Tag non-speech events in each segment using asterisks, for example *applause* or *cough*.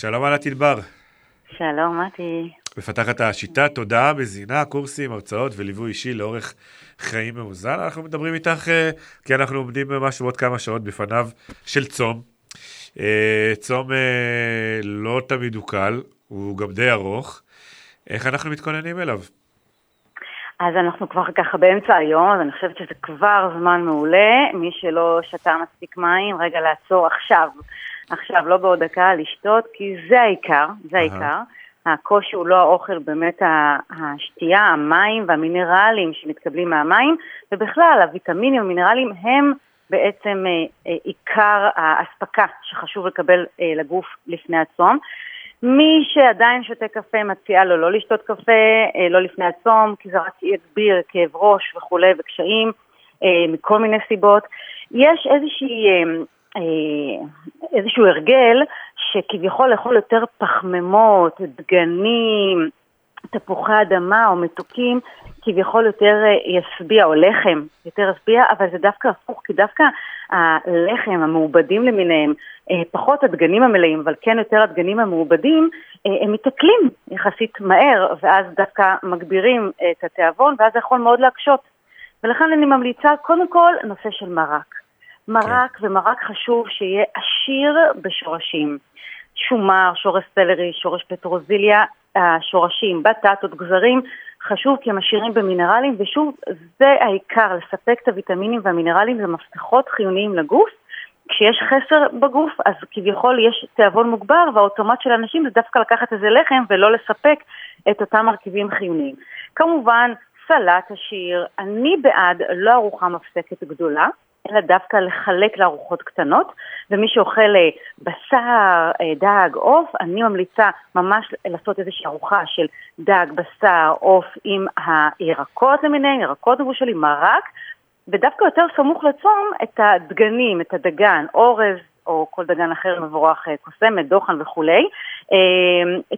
שלום ענת ענבר. שלום, מתי. מפתחת השיטה תודעה, מזינה, קורסים, הרצאות וליווי אישי לאורך חיים מאוזן. אנחנו מדברים איתך אה, כי אנחנו עומדים ממש עוד כמה שעות בפניו של צום. אה, צום אה, לא תמיד הוא קל, הוא גם די ארוך. איך אנחנו מתכוננים אליו? אז אנחנו כבר ככה באמצע היום, אז אני חושבת שזה כבר זמן מעולה. מי שלא שתה מספיק מים, רגע לעצור עכשיו. עכשיו, לא בעוד דקה, לשתות, כי זה העיקר, זה העיקר. הקושי הוא לא האוכל, באמת השתייה, המים והמינרלים שמתקבלים מהמים, ובכלל הוויטמינים והמינרלים הם בעצם אה, אה, עיקר האספקה שחשוב לקבל אה, לגוף לפני הצום. מי שעדיין שותה קפה מציעה לו לא לשתות קפה, לא לפני הצום, כי זה רק יגביר כאב ראש וכולי וקשיים מכל מיני סיבות. יש איזושהי איזשהו הרגל שכביכול לאכול יותר פחמימות, דגנים, תפוחי אדמה או מתוקים, כביכול יותר אה, ישביע, או לחם יותר ישביע, אבל זה דווקא הפוך, כי דווקא הלחם, המעובדים למיניהם, אה, פחות הדגנים המלאים, אבל כן יותר הדגנים המעובדים, הם מתעכלים יחסית מהר, ואז דווקא מגבירים את התיאבון, ואז זה יכול מאוד להקשות. ולכן אני ממליצה קודם כל נושא של מרק. מרק, כן. ומרק חשוב שיהיה עשיר בשורשים. שומר, שורש סלרי, שורש פטרוזיליה, השורשים, בטטות, גזרים, חשוב כי הם עשירים במינרלים, ושוב, זה העיקר, לספק את הוויטמינים והמינרלים, זה מפתחות חיוניים לגוף. כשיש חסר בגוף, אז כביכול יש תיאבון מוגבר, והאוטומט של אנשים זה דווקא לקחת איזה לחם ולא לספק את אותם מרכיבים חיוניים. כמובן, סלט עשיר, אני בעד לא ארוחה מפסקת גדולה, אלא דווקא לחלק לארוחות קטנות, ומי שאוכל אה, בשר, אה, דג, עוף, אני ממליצה ממש לעשות איזושהי ארוחה של דג, בשר, עוף עם הירקות למיניהם, ירקות מבושלים, מרק, ודווקא יותר סמוך לצום את הדגנים, את הדגן, אורז, או כל דגן אחר מבורך, אה, קוסמת, דוחן וכולי.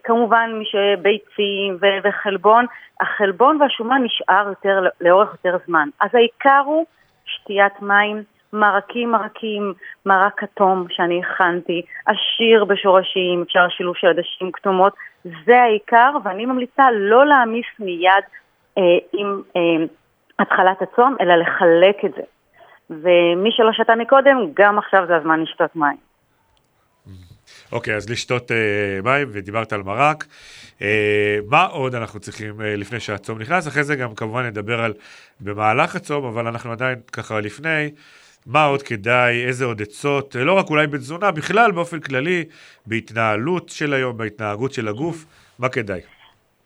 כמובן מי שביצים וחלבון, החלבון והשומן נשאר יותר, לאורך יותר זמן. אז העיקר הוא שתיית מים, מרקים מרקים, מרק כתום שאני הכנתי, עשיר בשורשים, אפשר שילוב של עדשים כתומות, זה העיקר, ואני ממליצה לא להעמיס מיד אה, עם אה, התחלת הצום, אלא לחלק את זה. ומי שלא שתה מקודם, גם עכשיו זה הזמן לשתות מים. אוקיי, אז לשתות uh, מים, ודיברת על מרק. Uh, מה עוד אנחנו צריכים uh, לפני שהצום נכנס? אחרי זה גם כמובן נדבר על במהלך הצום, אבל אנחנו עדיין ככה לפני. מה עוד כדאי, איזה עוד עצות, לא רק אולי בתזונה, בכלל באופן כללי, בהתנהלות של היום, בהתנהגות של הגוף, מה כדאי?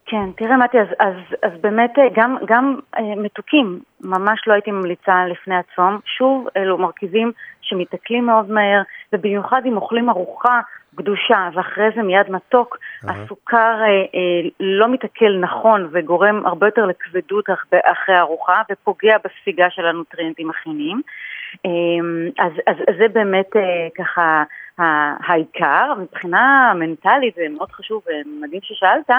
כן, תראה מתי, אז, אז, אז באמת גם, גם אה, מתוקים, ממש לא הייתי ממליצה לפני הצום. שוב, אלו מרכיבים שמתעכלים מאוד מהר, ובמיוחד אם אוכלים ארוחה קדושה ואחרי זה מיד מתוק, uh-huh. הסוכר אה, אה, לא מתעכל נכון וגורם הרבה יותר לכבדות אחרי הארוחה ופוגע בספיגה של הנוטריאנטים החיוניים. אה, אז, אז, אז זה באמת אה, ככה העיקר. מבחינה מנטלית זה מאוד חשוב ומדהים ששאלת,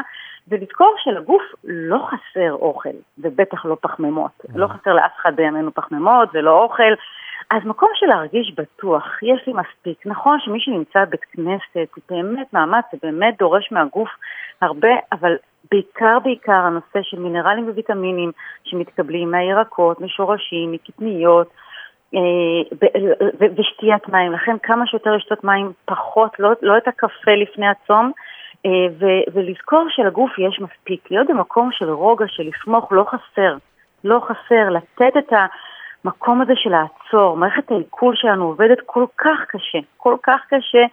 זה לזכור שלגוף לא חסר אוכל, ובטח לא פחמימות. Uh-huh. לא חסר לאף אחד בימינו פחמימות ולא אוכל. אז מקום של להרגיש בטוח, יש לי מספיק. נכון שמי שנמצא בבית כנסת, הוא באמת מאמץ, זה באמת דורש מהגוף הרבה, אבל בעיקר בעיקר הנושא של מינרלים וויטמינים שמתקבלים מהירקות, משורשים, מקטניות, ושתיית מים. לכן כמה שיותר לשתות מים פחות, לא, לא את הקפה לפני הצום, אה, ולזכור שלגוף יש מספיק. להיות במקום של רוגע, של לסמוך, לא חסר. לא חסר, לתת את. המקום הזה של לעצור, מערכת העיכול שלנו עובדת כל כך קשה, כל כך קשה.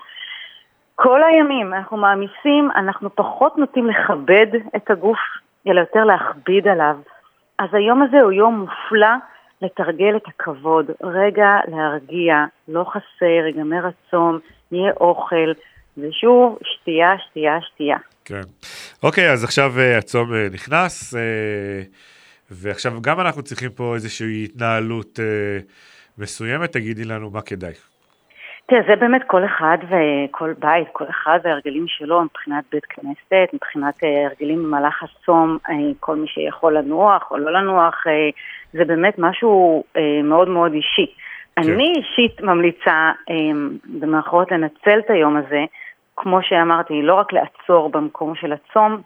כל הימים אנחנו מעמיסים, אנחנו פחות נוטים לכבד את הגוף, אלא יותר להכביד עליו. אז היום הזה הוא יום מופלא לתרגל את הכבוד, רגע להרגיע, לא חסר, ייגמר הצום, יהיה אוכל, ושוב, שתייה, שתייה, שתייה. כן. אוקיי, אז עכשיו uh, הצום uh, נכנס. Uh... ועכשיו גם אנחנו צריכים פה איזושהי התנהלות אה, מסוימת, תגידי לנו מה כדאי. תראה, זה באמת כל אחד וכל בית, כל אחד וההרגלים שלו מבחינת בית כנסת, מבחינת אה, הרגלים במהלך הצום, אה, כל מי שיכול לנוח או לא לנוח, אה, זה באמת משהו מאוד מאוד אישי. כן. אני אישית ממליצה, במאחורות לנצל את היום הזה, כמו שאמרתי, לא רק לעצור במקום של הצום,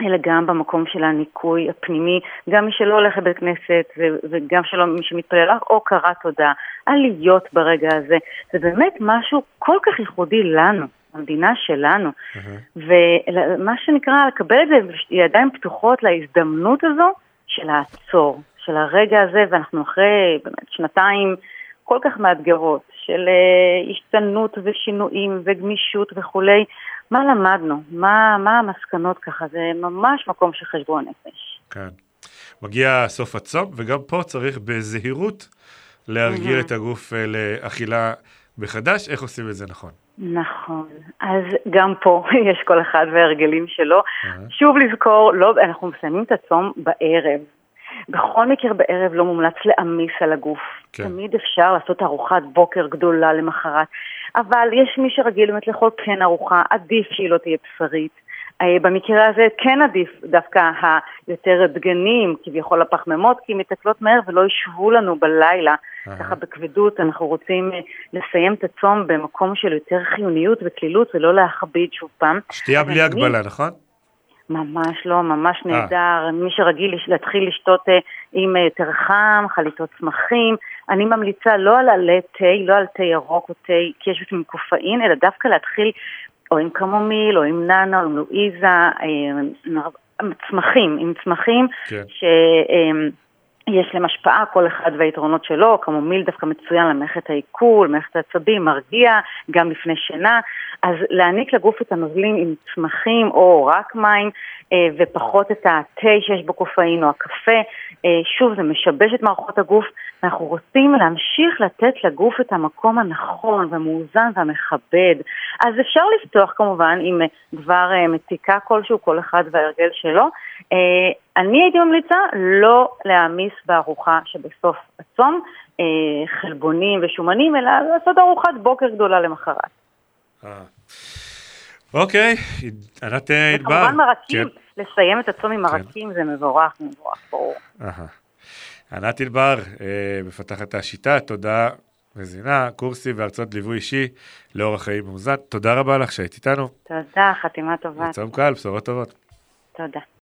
אלא גם במקום של הניקוי הפנימי, גם מי שלא הולך לבית כנסת וגם שלא מי שמתפלל או קרא תודה, עליות ברגע הזה, זה באמת משהו כל כך ייחודי לנו. המדינה שלנו, uh-huh. ומה שנקרא, לקבל את זה בידיים פתוחות להזדמנות הזו של לעצור, של הרגע הזה, ואנחנו אחרי באמת שנתיים כל כך מאתגרות של uh, השתנות ושינויים וגמישות וכולי, מה למדנו? מה, מה המסקנות ככה? זה ממש מקום של חשבון נפש. כן. מגיע סוף הצום, וגם פה צריך בזהירות להרגיל mm-hmm. את הגוף אה, לאכילה מחדש. איך עושים את זה נכון? נכון, אז גם פה *laughs* יש כל אחד וההרגלים שלו. Uh-huh. שוב לזכור, לא, אנחנו מסיימים את הצום בערב. בכל מקרה בערב לא מומלץ להעמיס על הגוף. כן. תמיד אפשר לעשות ארוחת בוקר גדולה למחרת, אבל יש מי שרגיל באמת לאכול כן ארוחה, עדיף שהיא לא תהיה בשרית. אה, במקרה הזה כן עדיף דווקא היותר דגנים, כביכול הפחמימות, כי הן מתקלות מהר ולא ישבו לנו בלילה, ככה בכבדות. אנחנו רוצים אה, לסיים את הצום במקום של יותר חיוניות וקלילות ולא להכביד שוב פעם. שתייה בלי הגבלה, נכון? ממש לא, ממש אה. נהדר. מי שרגיל להתחיל לשתות עם יותר חם, חליטות צמחים, אני ממליצה לא על עלי תה, לא על תה ירוק או תה, כי יש בפנים קופאין, אלא דווקא להתחיל או עם קמומיל, או עם נאנה, או עם לואיזה, אה, צמחים, עם צמחים, כן. שיש להם השפעה, כל אחד והיתרונות שלו, קמומיל דווקא מצוין למערכת העיכול, למערכת העצבים, מרגיע, גם לפני שינה, אז להעניק לגוף את הנוזלים עם צמחים או רק מים, אה, ופחות את התה שיש בו קופאין או הקפה. אה, שוב, זה משבש את מערכות הגוף, ואנחנו רוצים להמשיך לתת לגוף את המקום הנכון והמאוזן והמכבד. אז אפשר לפתוח כמובן עם דבר מתיקה כלשהו, כל אחד וההרגל שלו. אני הייתי ממליצה לא להעמיס בארוחה שבסוף הצום חלבונים ושומנים, אלא לעשות ארוחת בוקר גדולה למחרת. אוקיי, ענת ענבר. וכמובן מרקים, כן. לסיים את הצום עם כן. מרקים זה מבורך, מבורך, ברור. ענת ענבר, אה, מפתחת השיטה, תודה מזינה, קורסי והרצאות ליווי אישי לאורח חיים מאוזן. תודה רבה לך שהיית איתנו. תודה, חתימה טובה. בצום קל, בשורות טובות. תודה.